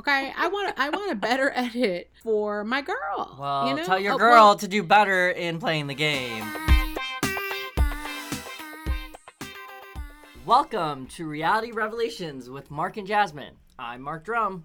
Okay, I want I want a better edit for my girl. Well, you know? tell your Oh, girl well, to do better in playing the game. Welcome to Reality Revelations with Mark and Jasmine. I'm Mark Drum.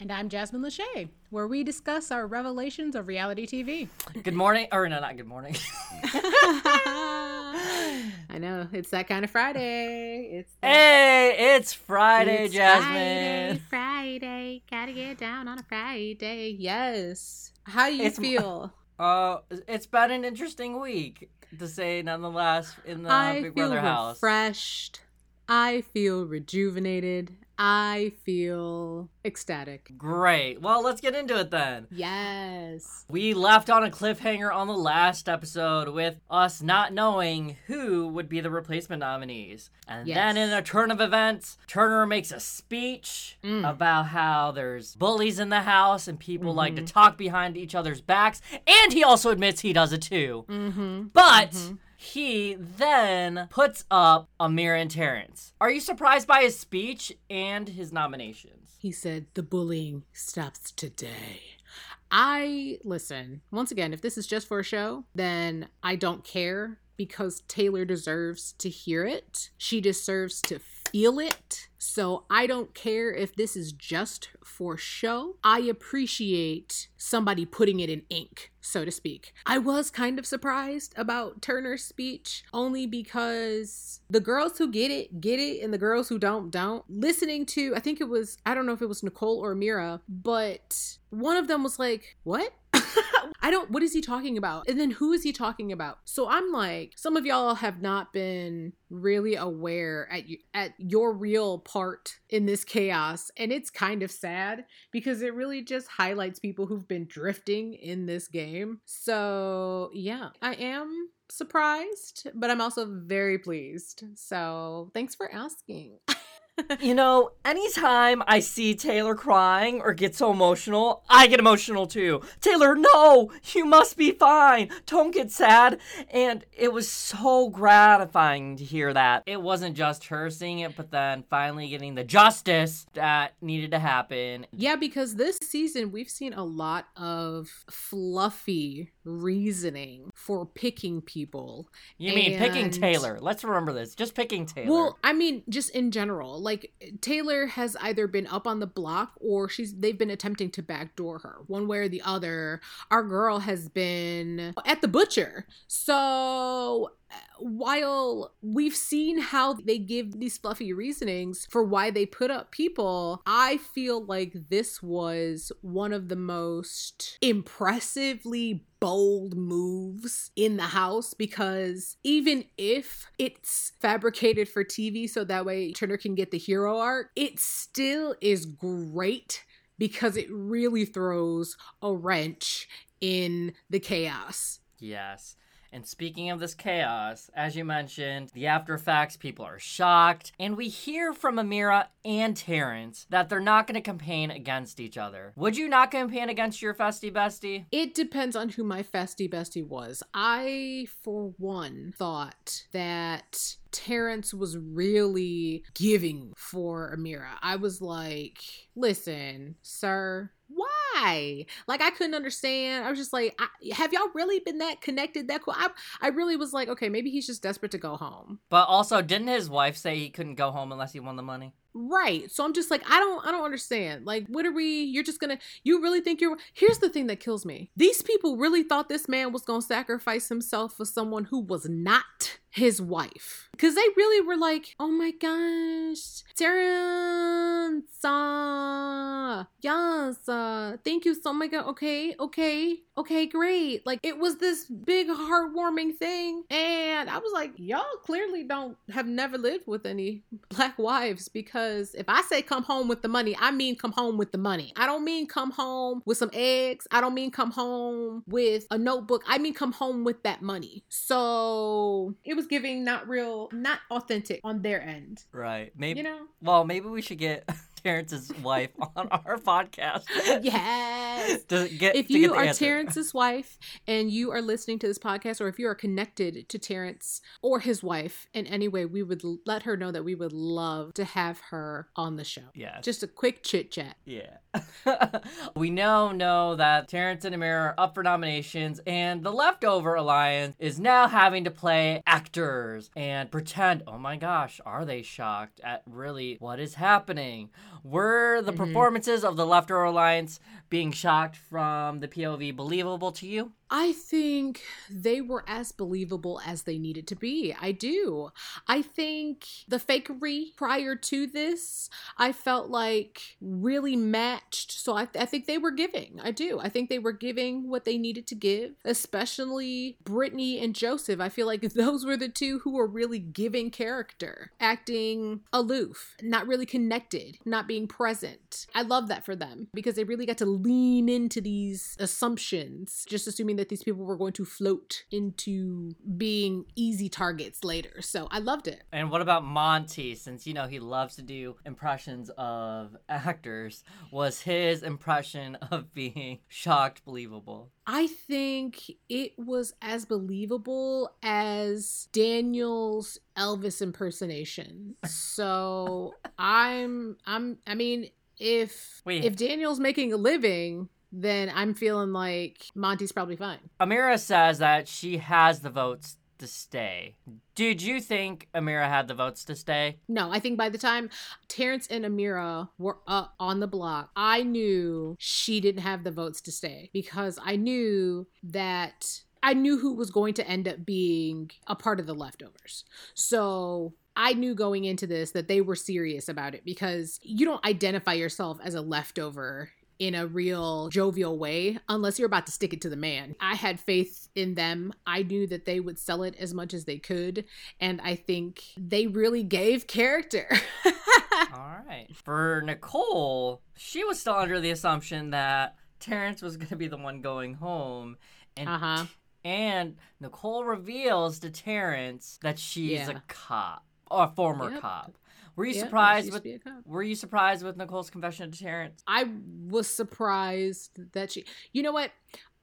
and I'm Jasmine Lachey, where we discuss our revelations of reality TV. Good morning, or no, not good morning. I know it's that kind of Friday. It's that- hey, it's Friday, It's Jasmine. Friday, Friday, gotta get down on a Friday. Yes. How do you It's- feel? Uh, it's been an interesting week, to say nonetheless, in the I Big Brother house. I feel refreshed. I feel rejuvenated. I feel ecstatic. Great. Well, let's get into it then. Yes. We left on a cliffhanger on the last episode with us not knowing who would be the replacement nominees. And Yes. then in a turn of events, Turner makes a speech Mm. about how there's bullies in the house and people like to Mm-hmm. talk behind each other's backs. And he also admits he does it too. Mm-hmm. But he then puts up Amir and Terrance. Are you surprised by his speech and his nominations? He said, The bullying stops today. I listen, once again, if this is just for a show, then I don't care because Taylor deserves to hear it. She deserves to feel it. So I don't care if this is just for show. I appreciate somebody putting it in ink, so to speak. I was kind of surprised about Turner's speech only because the girls who get it, get it, and the girls who don't, don't. Listening to, I think it was, I don't know if it was Nicole or Mira, but one of them was like, What? I don't, what is he talking about? And then who is he talking about? So I'm like, some of y'all have not been really aware at, at your real part in this chaos. And it's kind of sad because it really just highlights people who've been drifting in this game. So yeah, I am surprised, but I'm also very pleased. So thanks for asking. You know, anytime I see Taylor crying or get so emotional, I get emotional too. Taylor, no, you must be fine. Don't get sad. And it was so gratifying to hear that. It wasn't just her seeing it, but then finally getting the justice that needed to happen. Yeah, because this season we've seen a lot of fluffy reasoning for picking people. You mean picking Taylor? Let's remember this. Just picking Taylor. Well, I mean, just in general, like Taylor has either been up on the block or she's they've been attempting to backdoor her, one way or the other. Our girl has been at the butcher. So while we've seen how they give these fluffy reasonings for why they put up people, I feel like this was one of the most impressively bold moves in the house because even if it's fabricated for TV so that way Turner can get the hero arc, it still is great because it really throws a wrench in the chaos. Yes. And speaking of this chaos, as you mentioned, the after effects, people are shocked. And we hear from Ameerah and Terrance that they're not going to campaign against each other. Would you not campaign against your festie bestie? It depends on who my festie bestie was. I, for one, thought that Terrance was really giving for Ameerah. I was like, listen, sir, why? Like, I couldn't understand. I was just like, I, have y'all really been that connected, that cool? I, I really was like, okay, maybe he's just desperate to go home. But also, didn't his wife say he couldn't go home unless he won the money? Right. So I'm just like, I don't I don't understand. Like, what are we you're just gonna you really think you're here's the thing that kills me. These people really thought this man was gonna sacrifice himself for someone who was not his wife. Cause they really were like, oh my gosh, Terrance, yes, uh, thank you so much. Okay, okay, okay, great. Like it was this big heartwarming thing. And I was like, y'all clearly don't have never lived with any black wives because if I say come home with the money, I mean come home with the money. I don't mean come home with some eggs. I don't mean come home with a notebook. I mean come home with that money. So it was giving not real, not authentic on their end. Right. Maybe. You know? Well, maybe we should get Terrance's wife on our podcast. Yes. To get, if to get you are answer. Terrance's wife and you are listening to this podcast, or if you are connected to Terrance or his wife in any way, we would let her know that we would love to have her on the show. Yes. Just a quick chit chat. Yeah. we now know that Terrance and Amir are up for nominations, and the Leftover Alliance is now having to play actors and pretend, oh my gosh, are they shocked at really what is happening? Were the Mhm. performances of the Leftover Alliance being shocked from the POV believable to you? I think they were as believable as they needed to be. I do. I think the fakery prior to this, I felt like really matched. So I, I think they were giving. I do. I think they were giving what they needed to give, especially Brittany and Joseph. I feel like those were the two who were really giving character, acting aloof, not really connected, not being present. I love that for them because they really got to lean into these assumptions, just assuming that these people were going to float into being easy targets later. So I loved it. And what about Monte? Since you know he loves to do impressions of actors, was his impression of being shocked believable? I think it was as believable as Daniel's Elvis impersonation. So I'm I'm I mean if Wait. if Daniel's making a living, then I'm feeling like Monte's probably fine. Ameerah says that she has the votes to stay. Did you think Ameerah had the votes to stay? No, I think by the time Terrance and Ameerah were up on the block, I knew she didn't have the votes to stay because I knew that I knew who was going to end up being a part of the leftovers. So I knew going into this that they were serious about it because you don't identify yourself as a leftover in a real jovial way unless you're about to stick it to the man. I had faith in them. I knew that they would sell it as much as they could. And I think they really gave character. All right. For Nicole, she was still under the assumption that Terrance was going to be the one going home. And uh huh. And Nicole reveals to Terrance that she's Yeah. a cop, a former Yep. cop. Were you Yeah, surprised with? to be a cop. Were you surprised with Nicole's confession to Terrance? I was surprised that she. You know what?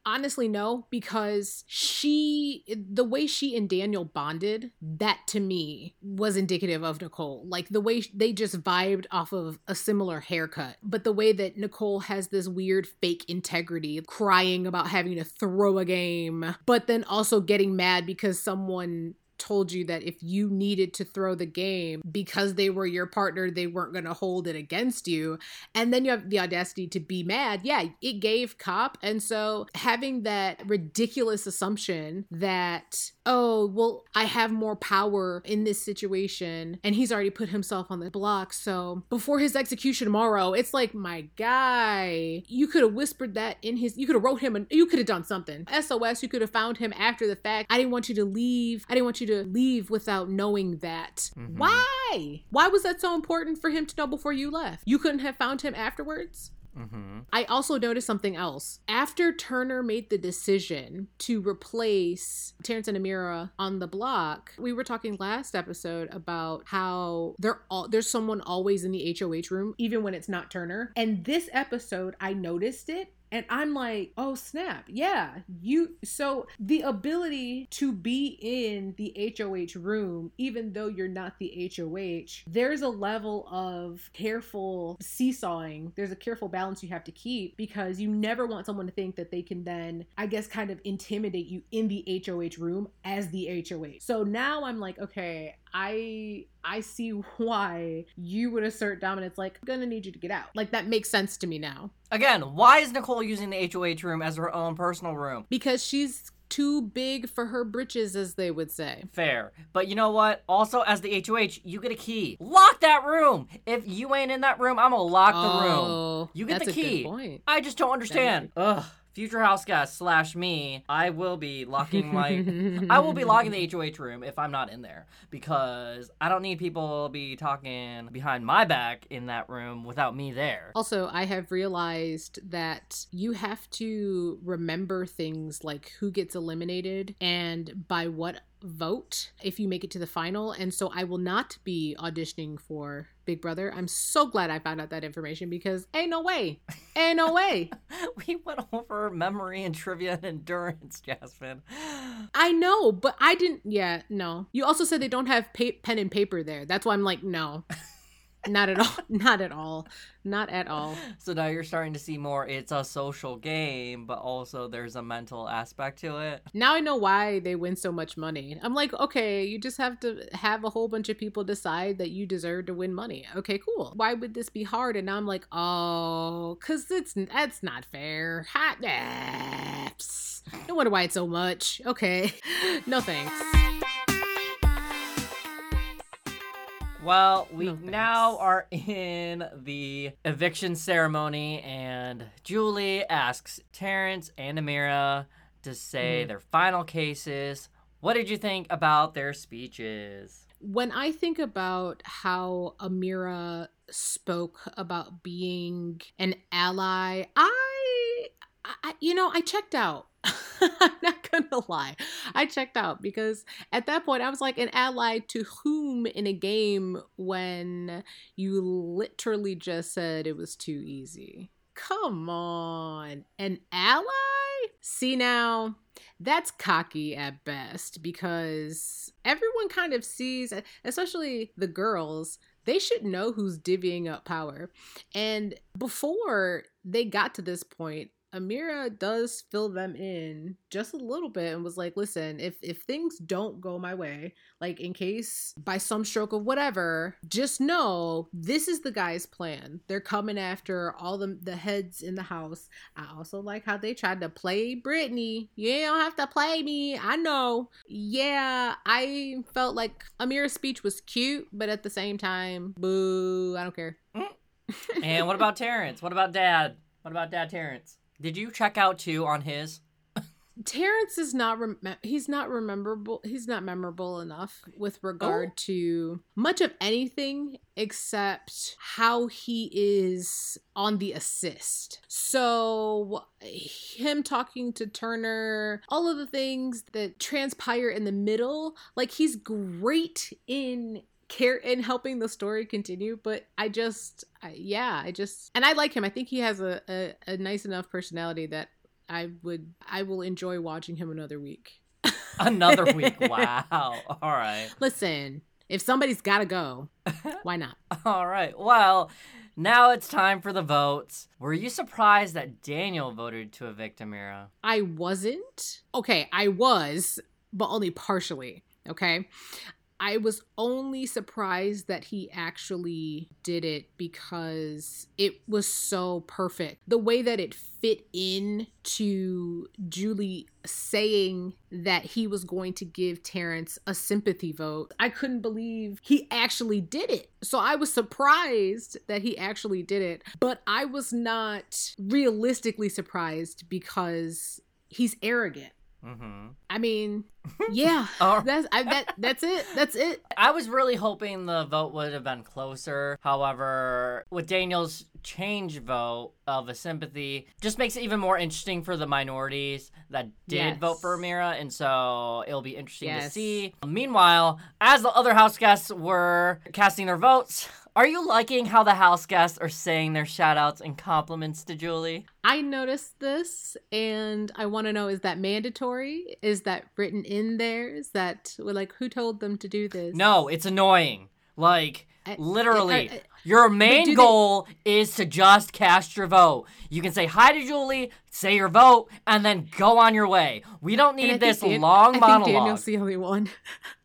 Honestly, no, because she, the way she and Daniel bonded, that to me was indicative of Nicole. Like the way they just vibed off of a similar haircut. But the way that Nicole has this weird fake integrity, crying about having to throw a game, but then also getting mad because someone told you that if you needed to throw the game because they were your partner, they weren't going to hold it against you. And then you have the audacity to be mad. Yeah, it gave cop. And so having that ridiculous assumption that, oh, well, I have more power in this situation and he's already put himself on the block. So before his execution tomorrow, it's like, my guy, you could have whispered that in his, you could have wrote him, and you could have done something. SOS, you could have found him after the fact. I didn't want you to leave. I didn't want you to leave without knowing that. Mhm. Why? Why was that so important for him to know before you left? You couldn't have found him afterwards? Mm-hmm. I also noticed something else. After Turner made the decision to replace Terrance and Ameerah on the block, we were talking last episode about how all there's someone always in the HOH room, even when it's not Turner. And this episode, I noticed it. And I'm like, oh snap. Yeah, you. So the ability to be in the HOH room, even though you're not the HOH, there's a level of careful seesawing. There's a careful balance you have to keep because you never want someone to think that they can then, I guess, kind of intimidate you in the HOH room as the HOH. So now I'm like, okay, I I see why you would assert dominance. Like, I'm gonna need you to get out. Like that makes sense to me now Again, why is Nicole using the HOH room as her own personal room? because she's too big for her britches, as they would say. Fair. But you know what? Also, as the HOH, you get a key. Lock that room. If you ain't in that room, I'm gonna lock the room. Oh, You get the key. I just don't understand. Ugh. Future house guest slash me, I will be locking my I will be locking the HOH room if I'm not in there because I don't need people be talking behind my back in that room without me there. Also, I have realized that you have to remember things like who gets eliminated and by what vote if you make it to the final. And so I will not be auditioning for Big Brother. I'm so glad I found out that information because ain't no way. Ain't no way. we went over memory and trivia and endurance, Jasmine. I know, but I didn't. Yeah, no. You also said they don't have pa- pen and paper there. That's why I'm like, no. Not at all. Not at all. Not at all. So now you're starting to see more. It's a social game, but also there's a mental aspect to it. Now I know why they win so much money. I'm like, okay, you just have to have a whole bunch of people decide that you deserve to win money. Okay, cool. Why would this be hard? And now I'm like, oh, cause it's that's not fair. Hot apps. No wonder why it's so much. Okay, no thanks. Well, we No now are in the eviction ceremony, and Julie asks Terrance and Ameerah to say Mhm. their final cases. What did you think about their speeches? when I think about how Ameerah spoke about being an ally, I, I you know, I checked out. I'm not gonna lie. I checked out because at that point I was like an ally to whom in a game when you literally just said it was too easy. Come on. An ally? See now, that's cocky at best because everyone kind of sees, especially the girls, they should know who's divvying up power. And before they got to this point, Ameerah does fill them in just a little bit and was like, listen, if if things don't go my way, like in case by some stroke of whatever, just know this is the guy's plan. They're coming after all the the heads in the house. I also like how they tried to play Brittany. You don't have to play me. I know. Yeah, I felt like Ameerah's speech was cute, but at the same time, boo, I don't care. Mm. and what about Terrance? What about Dad? What about Dad Terrance? Did you check out too on his? Terrance is not rem- he's not rememberable he's not memorable enough with regard Oh. to much of anything except how he is on the assist. So him talking to Turner, all of the things that transpire in the middle, like he's great in care in helping the story continue but i just I, yeah i just and i like him i think he has a, a, a nice enough personality that I would I will enjoy watching him another week. Another week. Wow. All right. Listen, if somebody's got to go, why not? All right. Well, now it's time for the votes. Were you surprised that Daniel voted to evict Ameerah? I wasn't. Okay, I was, but only partially. Okay. I was only surprised that he actually did it because it was so perfect. The way that it fit in to Julie saying that he was going to give Terrance a sympathy vote, I couldn't believe he actually did it. So I was surprised that he actually did it, but I was not realistically surprised because he's arrogant. Mm-hmm. I mean, yeah, that's I, that that's it. That's it. I was really hoping the vote would have been closer. However, with Daniel's change vote of a sympathy, just makes it even more interesting for the minorities that did Yes. vote for Ameerah, and so it'll be interesting to see. Meanwhile, as the other house guests were casting their votes, are you liking how the house guests are saying their shout outs and compliments to Julie? I noticed this, and I want to know: is that mandatory? Is that written in there? Is that like who told them to do this? No, it's annoying. Like, I- literally. I- I- Your main they- goal is to just cast your vote. You can say hi to Julie, say your vote, and then go on your way. We don't need this Dan- long I monologue. think Daniel's the only one.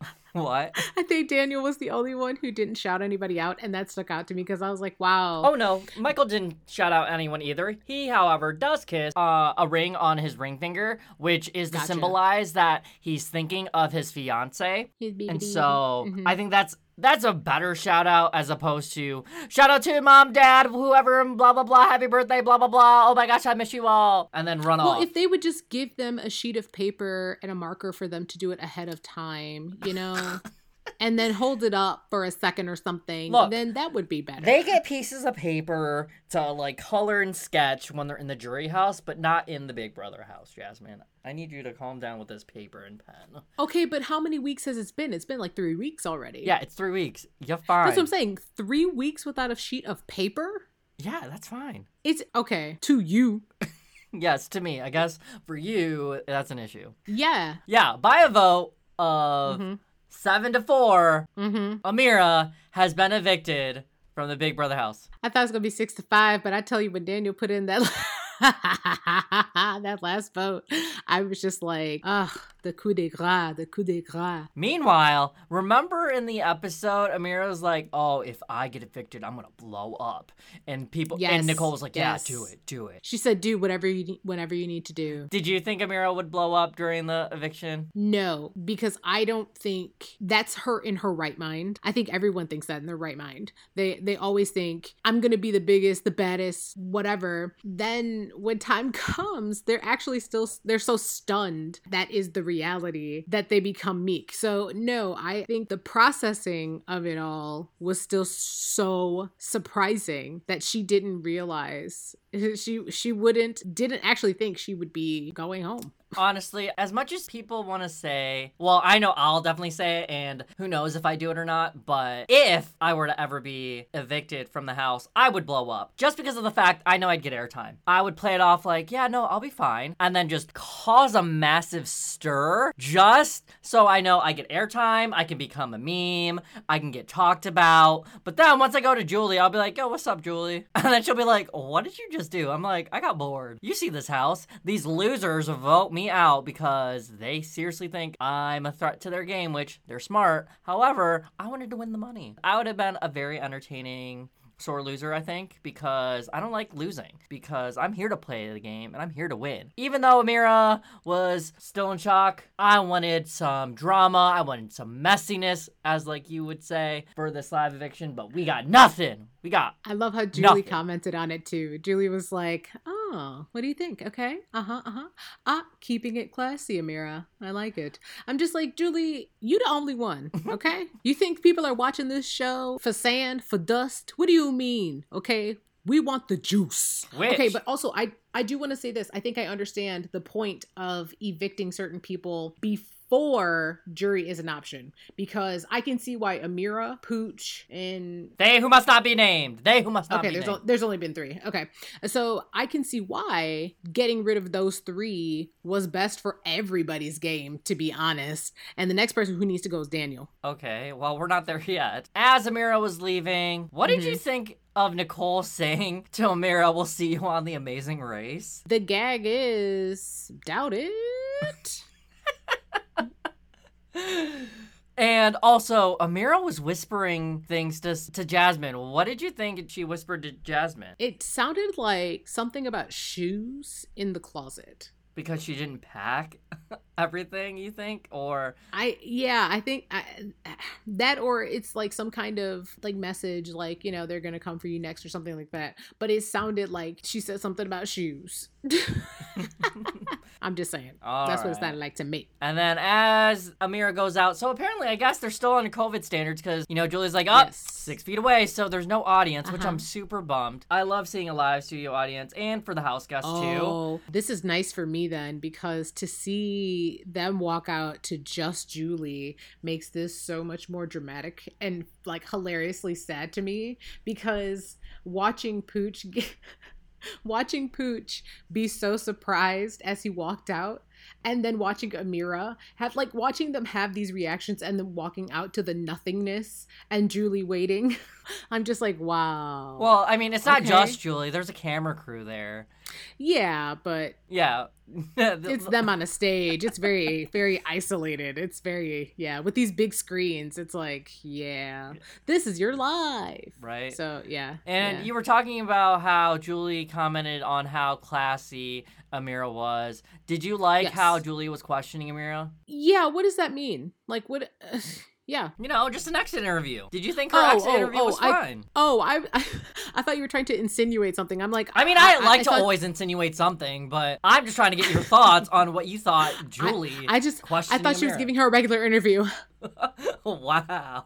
What? I think Daniel was the only one who didn't shout anybody out, and that stuck out to me because I was like, "Wow." Oh no, Michael didn't shout out anyone either. He, however, does kiss uh, a ring on his ring finger, which is to symbolize that he's thinking of his fiance. His And so Mhm. I think that's that's a better shout out as opposed to shout out to mom, dad, whoever, and blah blah blah, happy birthday, blah blah blah. Oh my gosh, I miss you all, and then run Well, off. if they would just give them a sheet of paper and a marker for them to do it ahead of time, you know, and then hold it up for a second or something, Look, then that would be better. They get pieces of paper to like color and sketch when they're in the jury house, but not in the Big Brother house, Jasmine. I need you to calm down with this paper and pen. okay, but how many weeks has it been? It's been like three weeks already. Yeah, it's three weeks. You're fine. That's what I'm saying. Three weeks without a sheet of paper? Yeah, that's fine. It's okay. To you. Yes, to me. I guess for you, that's an issue. Yeah. Yeah, by a vote of Mm-hmm. Seven to four, Mm-hmm. Ameerah has been evicted from the Big Brother house. I thought it was gonna be six to five, but I tell you when Daniel put in that that last vote, I was just like, ugh, the coup de grace, the coup de grace. Meanwhile, remember in the episode, Ameerah was like, "Oh, if I get evicted, I'm gonna blow up," and people Yes, and Nicole was like, "Yeah, yes. do it, do it." She said, "Do whatever you need, whatever you need to do." Did you think Ameerah would blow up during the eviction? No, because I don't think that's her in her right mind. I think everyone thinks that in their right mind. They they always think I'm gonna be the biggest, the baddest, whatever. Then when time comes, they're actually still they're so stunned that is the reality that they become meek. So no, I think the processing of it all was still so surprising that she didn't realize she she wouldn't didn't actually think she would be going home. Honestly, as much as people want to say, well, I know I'll definitely say it, and who knows if I do it or not, but if I were to ever be evicted from the house, I would blow up. Just because of the fact I know I'd get airtime. I would play it off like, yeah, no, I'll be fine, and then just cause a massive stir just so I know I get airtime, I can become a meme, I can get talked about. But then once I go to Julie, I'll be like, yo, what's up, Julie? And then she'll be like, what did you just do? I'm like, I got bored. You see this house. These losers vote me out because they seriously think I'm a threat to their game, which they're smart. However, I wanted to win the money. I would have been a very entertaining sore loser, I think, because I don't like losing. Because I'm here to play the game and I'm here to win. Even though Ameerah was still in shock, I wanted some drama. I wanted some messiness, as like you would say, for this live eviction. But we got nothing. We got I love how Julie Nothing. commented on it too. Julie was like, "Oh, what do you think? Okay, uh huh, uh huh. Ah, keeping it classy, Ameerah. I like it. I'm just like Julie. You the only one. Okay. you think people are watching this show for sand, for dust? What do you mean? Okay." We want the juice. Okay, but also I I do want to say this. I think I understand the point of evicting certain people before jury is an option because I can see why Ameerah, Pooch, and they who must not be named. They who must not okay be there's, o- there's only been three okay so i can see why getting rid of those three was best for everybody's game to be honest and the next person who needs to go is daniel Okay, well, we're not there yet. As Ameerah was leaving, what did you Mm-hmm. think of Nicole saying to Ameerah, We'll see you on the amazing race? the gag is doubt it And also, Ameerah was whispering things to, to Jasmine. What did you think she whispered to Jasmine? it sounded like something about shoes in the closet Because she didn't pack everything, you think? Or, I yeah, I think I, that or it's like some kind of like message like, you know, they're to come for you next or something like that. But it sounded like she said something about shoes. I'm just saying. All That's what it sounded like to me. and then as Ameerah goes out, so apparently, I guess they're still on COVID standards because, you know, Julie's like, up Yes. six feet away, so there's no audience, which Uh-huh. I'm super bummed. I love seeing a live studio audience and for the house guests too. Oh, this is nice for me then because to see them walk out to just Julie makes this so much more dramatic and like hilariously sad to me because watching Pooch get, watching Pooch be so surprised as he walked out and then watching Ameerah have like watching them have these reactions and then walking out to the nothingness and Julie waiting. I'm just like, wow. Well, I mean, it's not Okay. just Julie. There's a camera crew there. yeah, but Yeah. it's them on a stage. It's very, very isolated. It's very, yeah, with these big screens. It's like, yeah, this is your life. Right. So, yeah. And yeah. you were talking about how Julie commented on how classy Ameerah was. Did you like Yes. how Julie was questioning Ameerah? yeah, what does that mean? Like, what? Yeah. You know, just an exit interview. Did you think her Oh, exit oh, interview oh, was I- fine? Oh, I, I I thought you were trying to insinuate something. I'm like, I mean, I, like to thought- always insinuate something, but I'm just trying to get your thoughts on what you thought Julie. I just I thought she was giving her a regular interview. wow.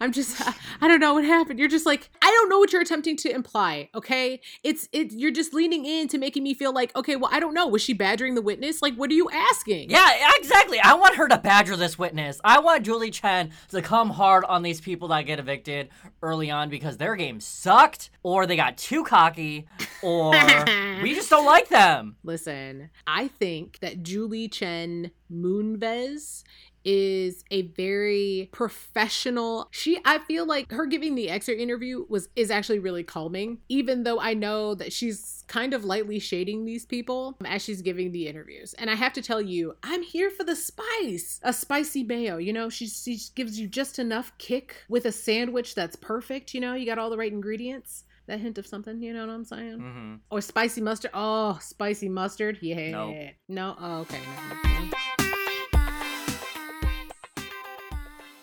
I'm just I, don't know what happened. You're just like I don't know what you're attempting to imply, okay? It's it you're just leaning into making me feel like, okay, well, I don't know. Was she badgering the witness? Like what are you asking? Yeah, exactly. I want her to badger this witness. I want Julie Chen to come hard on these people that get evicted early on because their game sucked, or they got too cocky, or we just don't like them. Listen, I think that Julie Chen Moonves is a very professional. She I feel like her giving the exit interview was is actually really calming even though I know that she's kind of lightly shading these people as she's giving the interviews. And I have to tell you, I'm here for the spice. A spicy mayo, you know, she she gives you just enough kick with a sandwich that's perfect, you know, you got all the right ingredients. That hint of something, you know what I'm saying? hmm Or spicy mustard. Oh, spicy mustard. Yeah. Nope. No. Oh, okay.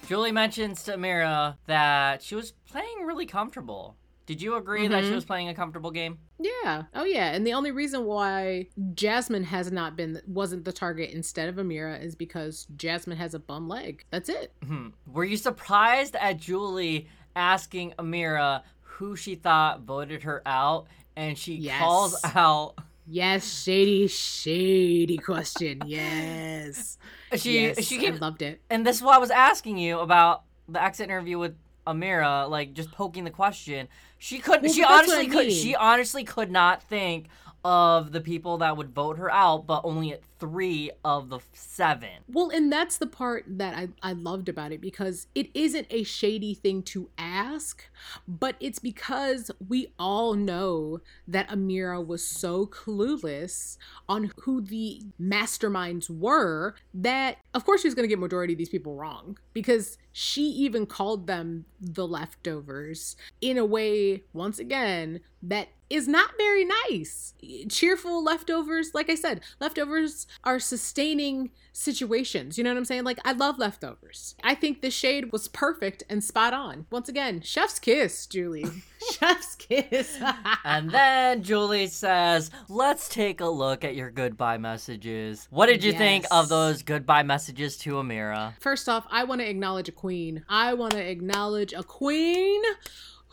Julie mentions to Ameerah that she was playing really comfortable. Did you agree that she Mhm. was playing a comfortable game? Yeah. Oh, yeah. And the only reason why Jasmine has not been wasn't the target instead of Ameerah is because Jasmine has a bum leg. That's it. Hmm. Were you surprised at Julie asking Ameerah who she thought voted her out? And she Yes. calls out. Yes, shady, shady question. Yes. She yes, she kept, loved it. and this is why I was asking you about the exit interview with Ameerah, like just poking the question. She could. Well, she but that's what honestly I could. mean. She honestly could not think of the people that would vote her out, but only at three of the seven. Well, and that's the part that I, I loved about it because it isn't a shady thing to ask, but it's because we all know that Ameerah was so clueless on who the masterminds were that, of course, she was going to get majority of these people wrong because she even called them the leftovers in a way, once again, that is not very nice. Cheerful leftovers, like I said, leftovers are sustaining situations. You know what I'm saying? Like, I love leftovers. I think the shade was perfect and spot on. Once again, chef's kiss, Julie. chef's kiss. And then Julie says, Let's take a look at your goodbye messages. What did you think of those goodbye messages to Ameerah? First off, I want to acknowledge a queen. I want to acknowledge a queen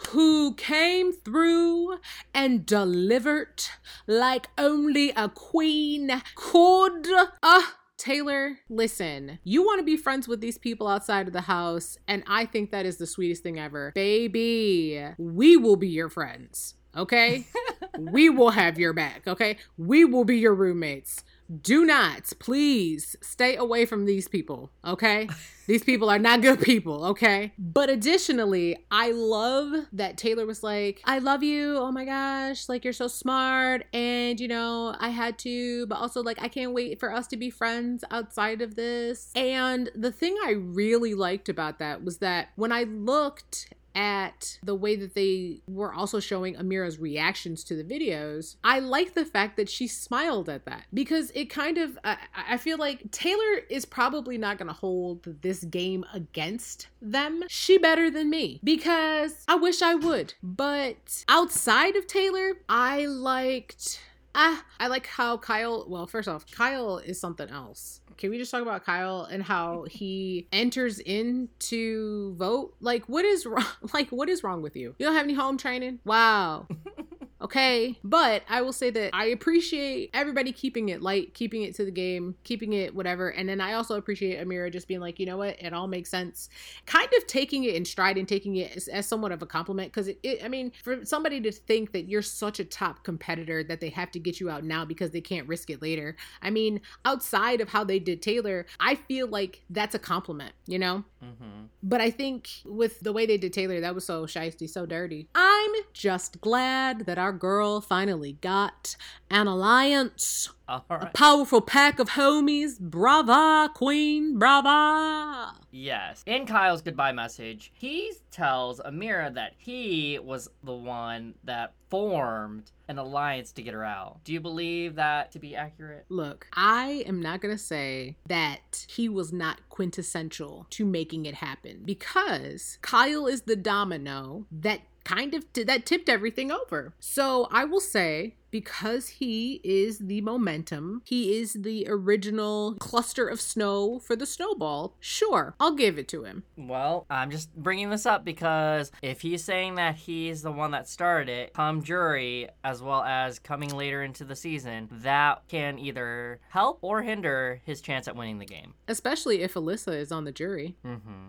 who came through and delivered like only a queen could. Ah. Taylor, listen, you want to be friends with these people outside of the house, and I think that is the sweetest thing ever. Baby, we will be your friends, okay? we will have your back, okay? We will be your roommates. Do not, please, stay away from these people, okay? These people are not good people, okay? But additionally, I love that Taylor was like, I love you. Oh my gosh, like you're so smart. And, you know, I had to, but also, like, I can't wait for us to be friends outside of this. And the thing I really liked about that was that when I looked at the way that they were also showing Ameerah's reactions to the videos, I like the fact that she smiled at that because it kind of, I, I feel like Taylor is probably not going to hold this game against them. She better than me because I wish I would. But outside of Taylor, I liked. Ah, I like how Kyle. Well, first off, Kyle is something else. Can we just talk about Kyle and how he enters into vote? Like, what is wrong? Like, what is wrong with you? You don't have any home training? Wow. Okay. But I will say that I appreciate everybody keeping it light, keeping it to the game, keeping it whatever. And then I also appreciate Ameerah just being like, you know what? It all makes sense. Kind of taking it in stride and taking it as, as somewhat of a compliment. Because, it, it, I mean, for somebody to think that you're such a top competitor that they have to get you out now because they can't risk it later. I mean, outside of how they did Taylor, I feel like that's a compliment, you know? Mm-hmm. But I think with the way they did Taylor, that was so shisty, so dirty. I'm just glad that our girl finally got an alliance. All A powerful pack of homies. Brava, queen, brava. Yes. In Kyle's goodbye message, he tells Ameerah that he was the one that formed an alliance to get her out. Do you believe that to be accurate? Look, I am not going to say that he was not quintessential to making it happen because Kyle is the domino that kind of that tipped everything over. So I will say because he is the momentum, he is the original cluster of snow for the snowball. Sure, I'll give it to him. Well, I'm just bringing this up because if he's saying that he's the one that started it, come jury, as well as coming later into the season, that can either help or hinder his chance at winning the game. Especially if Alyssa is on the jury. Mm-hmm.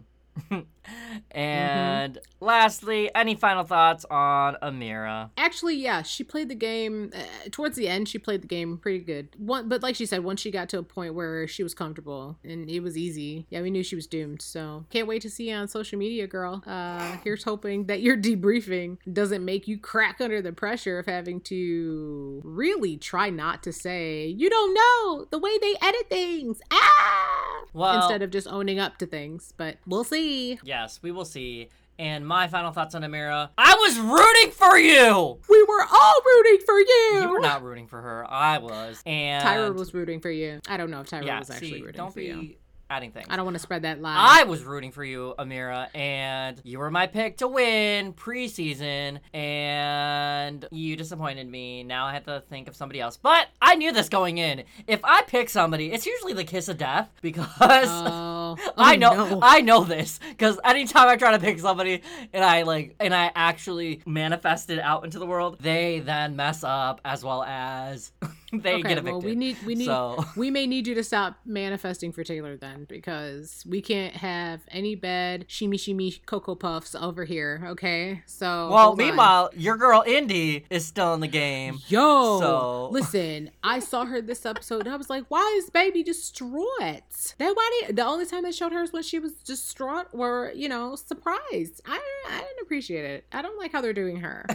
and lastly, any final thoughts on Ameerah? Actually, yeah, she played the game uh, towards the end. She played the game pretty good. One, but like she said, once she got to a point where she was comfortable and it was easy, yeah, we knew she was doomed. So can't wait to see you on social media, girl. Uh, here's hoping that your debriefing doesn't make you crack under the pressure of having to really try not to say you don't know the way they edit things. Ah, Well- instead of just owning up to things. But we'll see. Yes, we will see. And my final thoughts on Ameerah. I was rooting for you! We were all rooting for you. You were not rooting for her. I was. And Tyra was rooting for you. I don't know if Tyra yeah, was actually see, rooting don't for be you. Adding things. I don't want to spread that lie. I was rooting for you, Ameerah, and you were my pick to win preseason, and you disappointed me. Now I have to think of somebody else. But I knew this going in. If I pick somebody, it's usually the kiss of death because oh. Oh, I know no. I know this because anytime I try to pick somebody and I like and I actually manifest it out into the world, they then mess up as well as they okay, get evicted. well, we need we need So- we may need you to stop manifesting for Taylor then because we can't have any bad shimmy shimmy cocoa puffs over here. Okay, so well, hold on. meanwhile, your girl Indy is still in the game. Yo, So- listen, I saw her this episode and I was like, why is baby distraught? That why did, the only time they showed her is when she was distraught or, you know, surprised. I I didn't appreciate it. I don't like how they're doing her.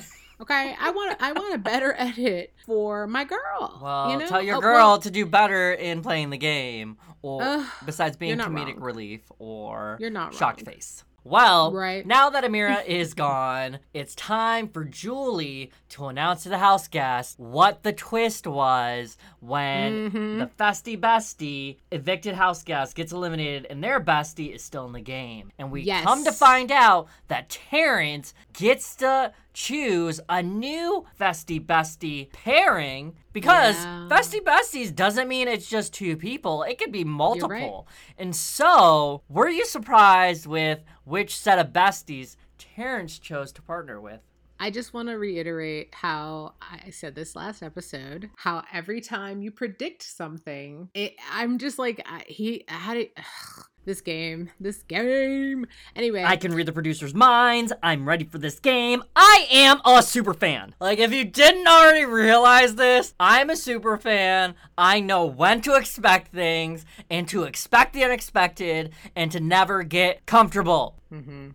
Okay, I want I want a better edit for my girl. Well, you know? tell your Oh, girl well, to do better in playing the game, or Ugh, besides being comedic wrong. relief or You're not shocked wrong. face. Well, Right. now that Ameerah is gone, it's time for Julie to announce to the house guests what the twist was when Mhm. the festy bestie evicted house guest gets eliminated and their bestie is still in the game. And we Yes. come to find out that Terrance gets to choose a new festy bestie pairing because Yeah. festy besties doesn't mean it's just two people. It could be multiple. And so, were you surprised with which set of besties Terrance chose to partner with? I just want to reiterate how I said this last episode. How every time you predict something, it, I'm just like I, he. How did ugh, this game? This game. Anyway, I can read the producers' minds. I'm ready for this game. I am a super fan. Like, if you didn't already realize this, I'm a super fan. I know when to expect things and to expect the unexpected and to never get comfortable. Mm-hmm.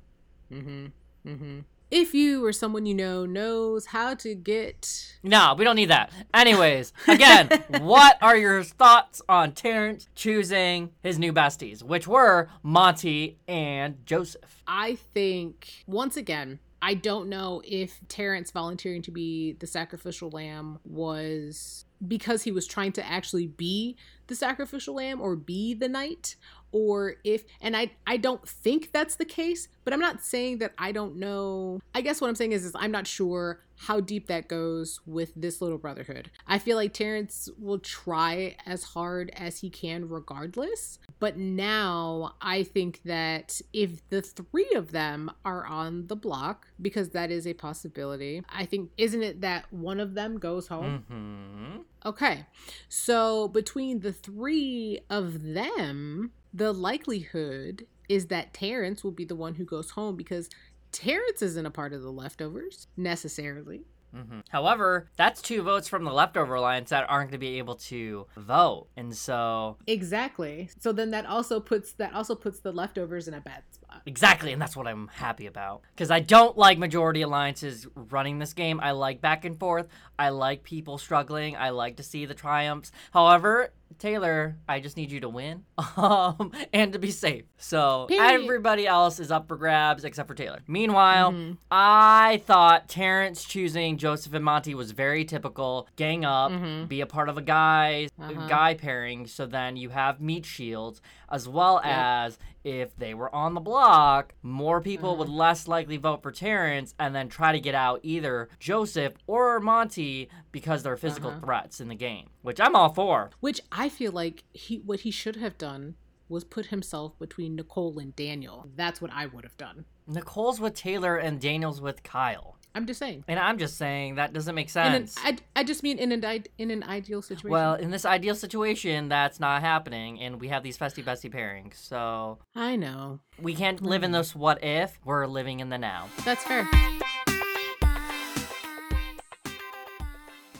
Mm-hmm. Mm-hmm. If you or someone you know knows how to get No, we don't need that. Anyways, again, what are your thoughts on Terrance choosing his new besties, which were Monte and Joseph? I think once again, I don't know if Terrance volunteering to be the sacrificial lamb was because he was trying to actually be the sacrificial lamb or be the knight or if and I I don't think that's the case, but I'm not saying that I don't know. I guess what I'm saying is is I'm not sure how deep that goes with this little brotherhood. I feel like Terrance will try as hard as he can regardless, but now I think that if the three of them are on the block because that is a possibility. I think isn't it that one of them goes home? Mm-hmm. Okay. So between the three of them, the likelihood is that Terrance will be the one who goes home because Terrance isn't a part of the leftovers necessarily. hmm However, that's two votes from the leftover alliance that aren't going to be able to vote, and so Exactly. So then that also puts that also puts the leftovers in a bad spot. exactly, and that's what I'm happy about. Because I don't like majority alliances running this game. I like back and forth. I like people struggling. I like to see the triumphs. However, Taylor, I just need you to win um, and to be safe. So everybody else is up for grabs except for Taylor. Meanwhile, I thought Terrance choosing Joseph and Monte was very typical. Gang up, be a part of a guy Uh-huh. guy pairing. So then you have meat shields, as well as if they were on the block, more people would less likely vote for Terrance and then try to get out either Joseph or Monte because they're physical uh-huh. threats in the game, which I'm all for. Which I feel like he what he should have done was put himself between Nicole and Daniel. That's what I would have done. Nicole's with Taylor and Daniel's with Kyle. I'm just saying. And I'm just saying that doesn't make In an, sense. I, I just mean in an in an ideal situation. well, in this ideal situation, that's not happening, and we have these festy bestie pairings. So I know we can't live in hmm. this what if. We're living in the now. that's fair.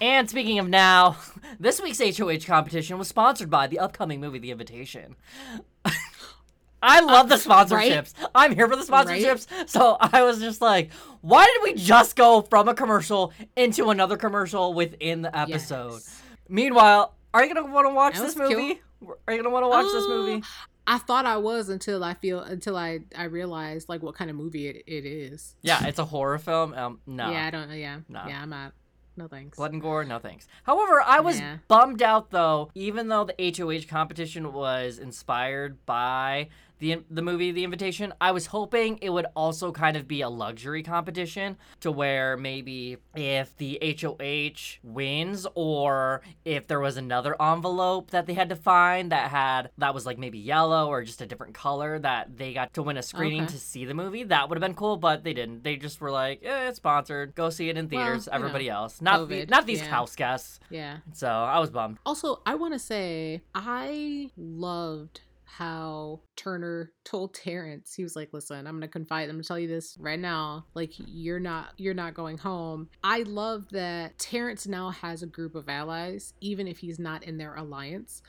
And speaking of now, this week's HOH competition was sponsored by the upcoming movie The Invitation. I love the sponsorships. I'm here for the sponsorships. So I was just like, why did we just go from a commercial into another commercial within the episode? Yes. Meanwhile, are you going to want to watch this movie? Are you going to want to watch this Uh, movie? I thought I was until I feel until I I realized like what kind of movie it, it is. Yeah, it's a horror film. Um, no. Yeah, I don't. Yeah, No. yeah, I'm not. No thanks. Blood and gore, no thanks. However, I was Yeah. bummed out though, even though the HOH competition was inspired by the the movie The Invitation. I was hoping it would also kind of be a luxury competition to where maybe if the HOH wins or if there was another envelope that they had to find that had that was like maybe yellow or just a different color that they got to win a screening Okay. to see the movie, that would have been cool, but they didn't. They just were like, eh, it's sponsored. Go see it in Well, theaters. know, Everybody else. Not the, not these yeah. house guests. Yeah. So I was bummed. Also, I want to say I loved how Turner told Terrance he was like, "Listen, I'm gonna confide. I'm gonna tell you this right now. Like, you're not you're not going home." I love that Terrance now has a group of allies, even if he's not in their alliance.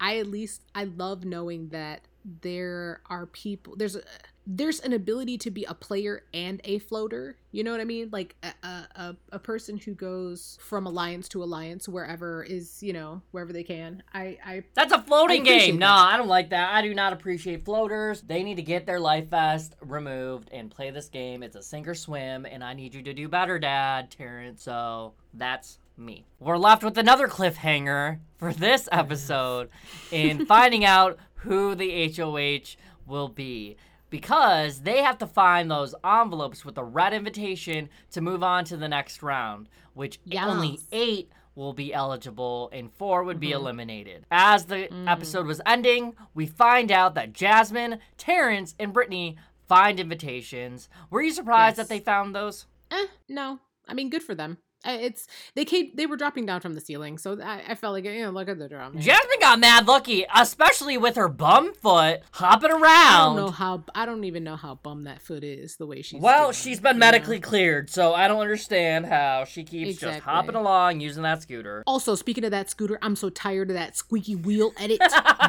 I at least I love knowing that there are people. There's a there's an ability to be a player and a floater. You know what I mean? Like a, a, a, person who goes from alliance to alliance wherever is, you know, wherever they can. I, I That's a floating game. No. I don't like that. I do not appreciate floaters. They need to get their life vest removed and play this game. It's a sink or swim, and I need you to do better, Dad, Terrance. So that's me. We're left with another cliffhanger for this episode in finding out who the HOH will be. Because they have to find those envelopes with the red invitation to move on to the next round, which only eight will be eligible and 4 would be Mhm. eliminated. As the Mm. episode was ending, we find out that Jasmine, Terrance, and Brittany find invitations. Were you surprised Yes. that they found those? eh, no. I mean, good for them. It's they came they were dropping down from the ceiling, so I, I felt like you know look at the drop. Jasmine got mad lucky, especially with her bum foot hopping around. I don't know how I don't even know how bum that foot is the way she's. well, doing, she's been you know? medically cleared, so I don't understand how she keeps just hopping along using that scooter. Also, speaking of that scooter, I'm so tired of that squeaky wheel edit.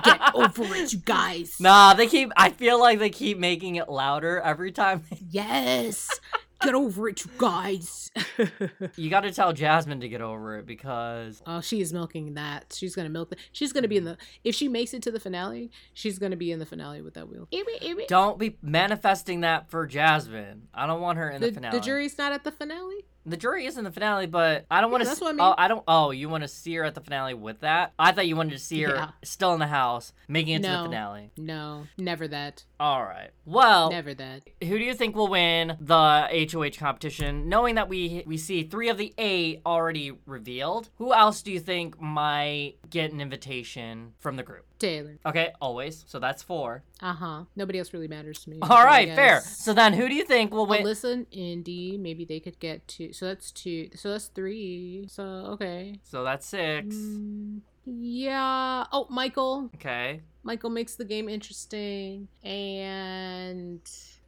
Get over it, you guys. Nah, they keep. I feel like they keep making it louder every time. Yes. Get over it, you guys. you got to tell Jasmine to get over it because oh, she is milking that. She's gonna milk. The, she's gonna be in the. If she makes it to the finale, she's gonna be in the finale with that wheel. don't be manifesting that for Jasmine. I don't want her in the, The, finale. the jury's not at the finale. The jury is in the finale, but I don't want to. that's what I Oh. I don't. Oh, you want to see her at the finale with that? I thought you wanted to see her Yeah. still in the house, making it to the finale. No, never that. All right. Well, Never that. who do you think will win the HOH competition? Knowing that we we see three of the eight already revealed, who else do you think might get an invitation from the group? Taylor. Okay, always. So that's four. Uh huh. Nobody else really matters to me. All right, fair. So then, who do you think will win? Alyssa and Indy, maybe they could get two. So that's two. So that's three. So okay. So that's six. Mm, yeah. Oh, Michael. Okay. Michael makes the game interesting, and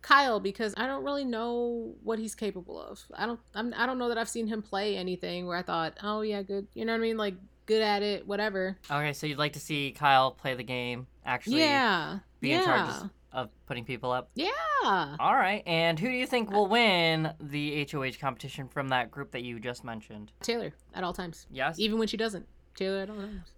Kyle because I don't really know what he's capable of. I don't. I'm, I don't know that I've seen him play anything where I thought, oh yeah, good. You know what I mean? Like good at it, whatever. Okay, so you'd like to see Kyle play the game, actually yeah. be yeah. in charge. Of... putting people up. Yeah. All right. And who do you think will win the HOH competition from that group that you just mentioned? Taylor at all times. Yes. Even when she doesn't. Taylor at all times.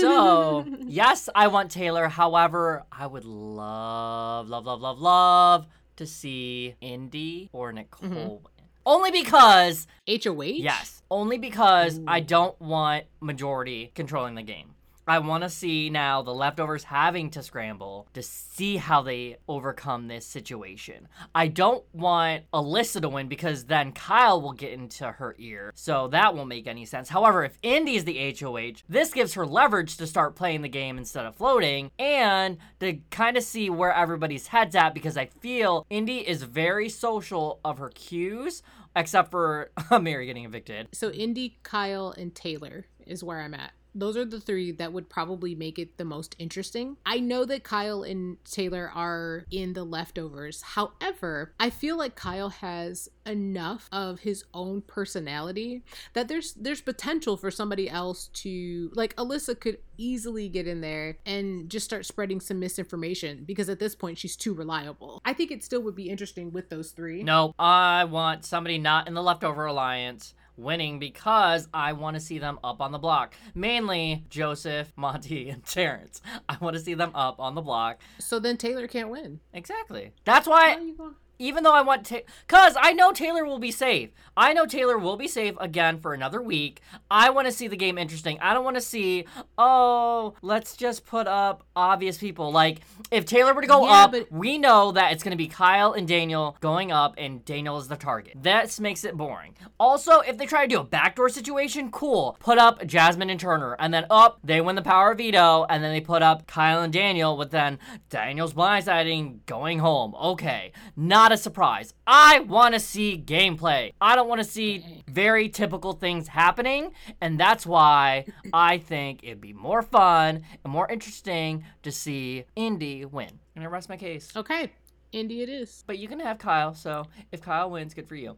so yes, I want Taylor. However, I would love, love, love, love, love to see Indy or Nicole Mhm. Only because, HOH? yes, only because I don't want majority controlling the game. I want to see now the leftovers having to scramble to see how they overcome this situation. I don't want Alyssa to win because then Kyle will get into her ear. So that won't make any sense. However, if Indy is the HOH, this gives her leverage to start playing the game instead of floating and to kind of see where everybody's head's at because I feel Indy is very social of her cues, except for Mary getting evicted. So Indy, Kyle, and Taylor is where I'm at. Those are the three that would probably make it the most interesting. I know that Kyle and Taylor are in the leftovers. However, I feel like Kyle has enough of his own personality that there's there's potential for somebody else to like Alyssa could easily get in there and just start spreading some misinformation because at this point she's too reliable. I think it still would be interesting with those three. No, I want somebody not in the leftover alliance winning because I want to see them up on the block. Mainly Joseph, Monte, and Terrance. I want to see them up on the block. So then Taylor can't win. Exactly. That's why How you going- even though I want to, cause I know Taylor will be safe. I know Taylor will be safe again for another week. I want to see the game interesting. I don't want to see, oh, let's just put up obvious people. Like if Taylor were to go Yeah, up, but- we know that it's gonna be Kyle and Daniel going up, and Daniel is the target. That makes it boring. Also, if they try to do a backdoor situation, cool. Put up Jasmine and Turner, and then up they win the power of veto, and then they put up Kyle and Daniel, with then Daniel's blindsiding going home. Okay, not a surprise. I want to see gameplay. I don't want to see very typical things happening, and that's why I think it'd be more fun and more interesting to see Indy win. And I rest my case. Okay, Indy it is. But you can have Kyle, so if Kyle wins, good for you.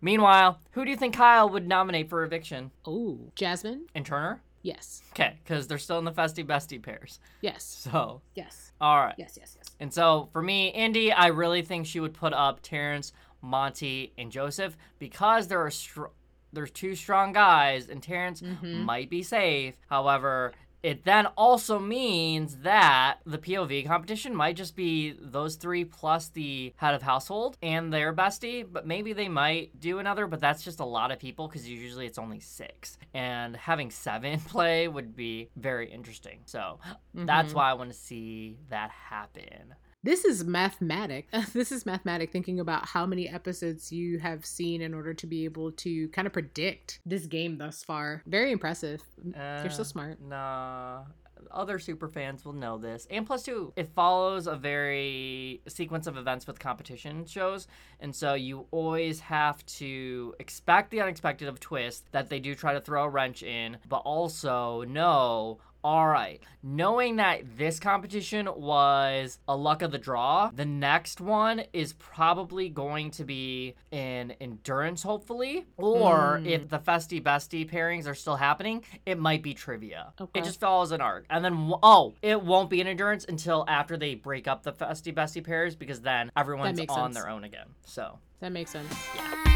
Meanwhile, who do you think Kyle would nominate for eviction? Oh, Jasmine? And Turner? Yes. Okay, because they're still in the Festie Bestie pairs. Yes. So, Yes. all right. Yes, yes, yes. And so for me, Indy, I really think she would put up Terrance, Monte, and Joseph because there are str- there's two strong guys, and Terrance Mhm. might be safe. However, it then also means that the POV competition might just be those three plus the head of household and their bestie, but maybe they might do another, but that's just a lot of people because usually it's only six. And having seven play would be very interesting. So that's Mhm. why I want to see that happen. This is mathematic. this is mathematic thinking about how many episodes you have seen in order to be able to kind of predict this game thus far. Very impressive. You're so Uh, smart. Nah. Other super fans will know this. And plus two, it follows a very sequence of events with competition shows. And so you always have to expect the unexpected of twist that they do try to throw a wrench in, but also know all right, knowing that this competition was a luck of the draw, the next one is probably going to be in endurance, hopefully. Or Mm. if the Festie Bestie pairings are still happening, it might be trivia. Okay. It just follows an arc. And then, oh, it won't be an endurance until after they break up the Festie Bestie pairs because then everyone's on sense. their own again. So, That makes sense. yeah.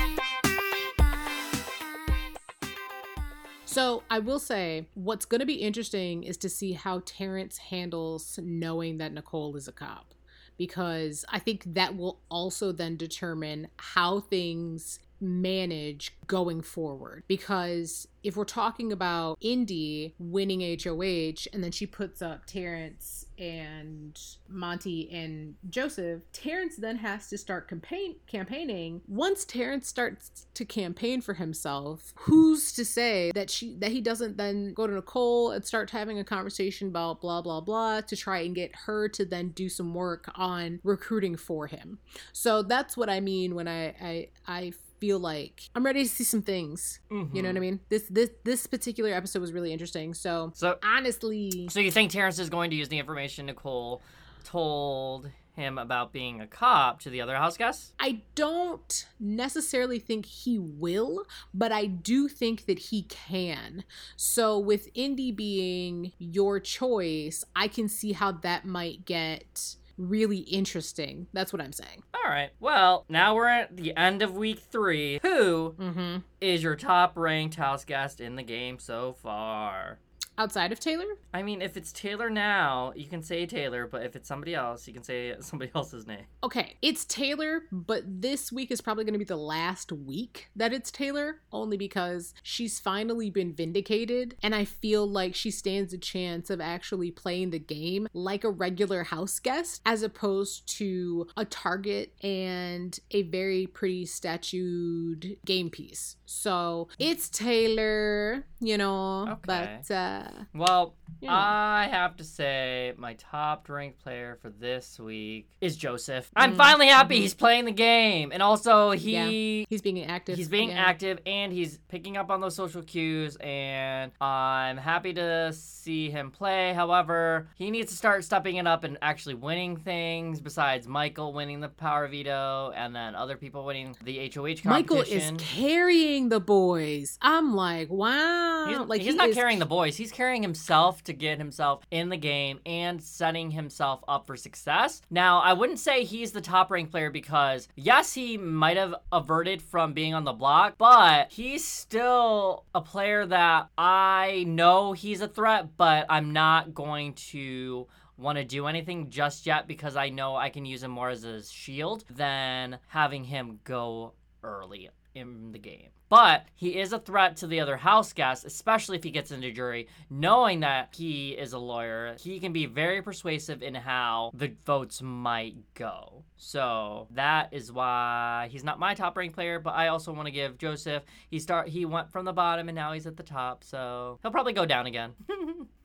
So I will say, what's going to be interesting is to see how Terrance handles knowing that Nicole is a cop. Because I think that will also then determine how things manage going forward. Because if we're talking about Indy winning HOH and then she puts up Terrance and Monte and Joseph, Terrance then has to start campaign campaigning. Once Terrance starts to campaign for himself, who's to say that she that he doesn't then go to Nicole and start having a conversation about blah blah blah to try and get her to then do some work on recruiting for him. So that's what I mean when I I I feel like I'm ready to see some things. You know Mm-hmm. what I mean? This this this particular episode was really interesting. So So, honestly, So you think Terrance is going to use the information Nicole told him about being a cop to the other house guests? I don't necessarily think he will, but I do think that he can. So with Indy being your choice, I can see how that might get really interesting. That's what I'm saying. All right. Well, now we're at the end of week three. Who Mm-hmm. is your top ranked house guest in the game so far? Outside of Taylor, I mean, if it's Taylor now, you can say Taylor, but if it's somebody else, you can say somebody else's name. okay, it's Taylor, but this week is probably going to be the last week that it's Taylor, only because she's finally been vindicated, and I feel like she stands a chance of actually playing the game like a regular house guest, as opposed to a target and a very pretty statued game piece. So it's Taylor, you know, Okay. but uh, Well, know. I have to say my top ranked player for this week is Joseph. I'm Mm, finally happy mhm. he's playing the game, and also he. he's being active. He's being again. active and he's picking up on those social cues, and I'm happy to see him play. However, he needs to start stepping it up and actually winning things besides Michael winning the power veto and then other people winning the HOH competition. Michael is carrying the boys. I'm like, wow. He's, like he's he not is- carrying the boys. He's carrying himself to get himself in the game and setting himself up for success. Now, I wouldn't say he's the top ranked player because, yes, he might have averted from being on the block, but he's still a player that I know he's a threat, but I'm not going to want to do anything just yet because I know I can use him more as a shield than having him go early in the game. But he is a threat to the other house guests, especially if he gets into jury, knowing that he is a lawyer. He can be very persuasive in how the votes might go. So that is why he's not my top ranked player, but I also want to give Joseph he start he went from the bottom and now he's at the top, so he'll probably go down again.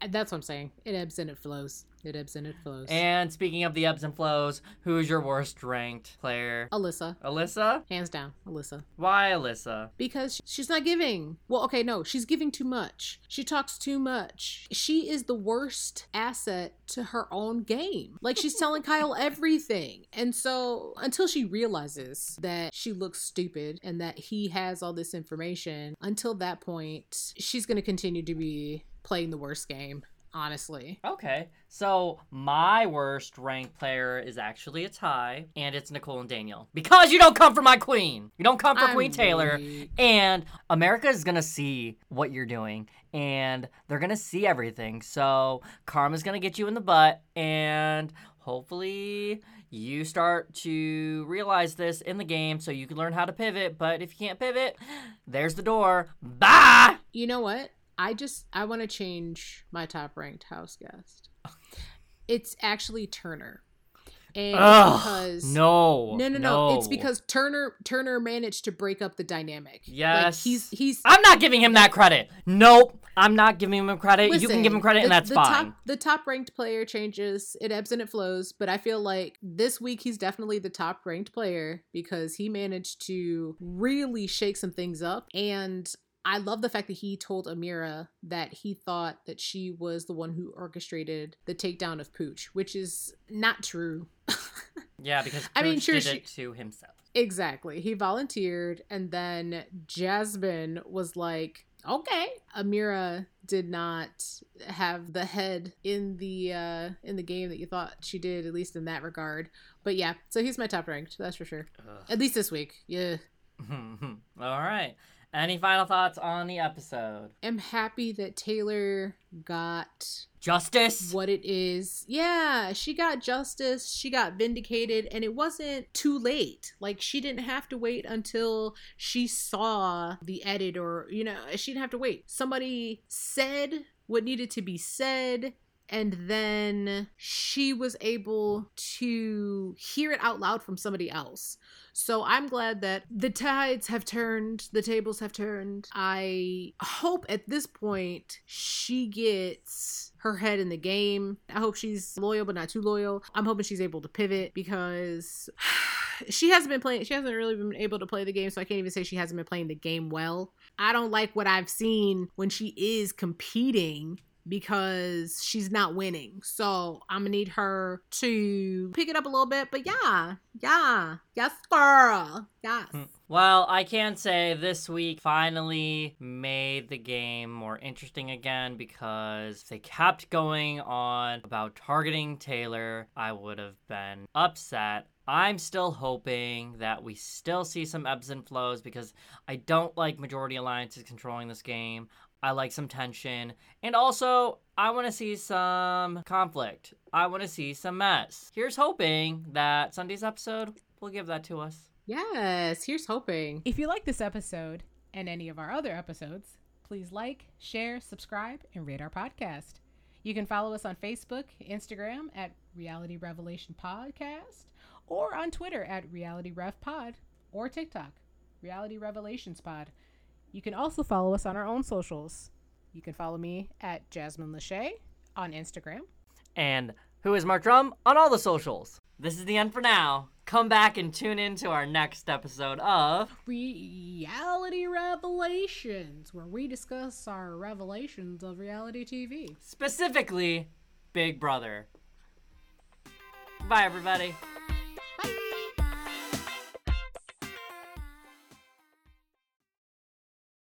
That's what I'm saying. It ebbs and it flows. It ebbs and it flows. and speaking of the ebbs and flows, who's your worst ranked player? Alyssa, Alyssa? hands down, Alyssa. Why Alyssa? Because she's not giving. Well, okay, no, she's giving too much. She talks too much. She is the worst asset to her own game. Like she's telling Kyle everything. And so until she realizes that she looks stupid and that he has all this information, until that point, she's going to continue to be playing the worst game, honestly. Okay, so my worst ranked player is actually a tie, and it's Nicole and Daniel. Because you don't come for my queen! You don't come for I'm Queen Taylor. weak. And America is gonna see what you're doing, and they're gonna see everything. So karma's gonna get you in the butt, and hopefully you start to realize this in the game so you can learn how to pivot. But if you can't pivot, there's the door. Bye! You know what? I just I want to change my top ranked house guest. It's actually Turner. And Ugh, because no. no, no, no, It's because Turner Turner managed to break up the dynamic. like Yes. he's he's. I'm not giving him that credit. Nope. I'm not giving him credit. you can give him Listen, credit, and that's the fine. Top, the top ranked player changes. It ebbs and it flows. But I feel like this week he's definitely the top ranked player because he managed to really shake some things up. And I love the fact that he told Ameerah that he thought that she was the one who orchestrated the takedown of Pooch, which is not true. yeah, because I mean, Pooch sure, did she- it to himself. Exactly. He volunteered, and then Jasmine was like, "Okay." Ameerah did not have the head in the uh in the game that you thought she did, at least in that regard. But yeah, so he's my top ranked. That's for sure. At least this week. Yeah. All right. Any final thoughts on the episode? I'm happy that Taylor got Justice. what it is. Yeah, she got justice, she got vindicated, and it wasn't too late. Like, she didn't have to wait until she saw the edit, or, you know, she didn't have to wait. Somebody said what needed to be said. And then she was able to hear it out loud from somebody else. So I'm glad that the tides have turned, the tables have turned. I hope at this point she gets her head in the game. I hope she's loyal but not too loyal. I'm hoping she's able to pivot because she hasn't been playing she hasn't really been able to play the game, so I can't even say she hasn't been playing the game well. I don't like what I've seen when she is competing because she's not winning. So I'm gonna need her to pick it up a little bit. But yeah, yeah, yes, girl, yes. Hmm. Well, I can say this week finally made the game more interesting again because if they kept going on about targeting Taylor, I would have been upset. I'm still hoping that we still see some ebbs and flows because I don't like majority alliances controlling this game. I like some tension. And also, I want to see some conflict. I want to see some mess. Here's hoping that Sunday's episode will give that to us. Yes, here's hoping. If you like this episode and any of our other episodes, please like, share, subscribe, and rate our podcast. You can follow us on Facebook, Instagram at Reality Revelation Podcast, or on Twitter at Reality Rev Pod, or TikTok, Reality Revelations Pod. You can also follow us on our own socials. You can follow me at Jasmine Lachey on Instagram. And who is Mark Drum on all the socials. This is the end for now. Come back and tune in to our next episode of Reality Revelations, where we discuss our revelations of reality TV. specifically Big Brother. Bye, everybody.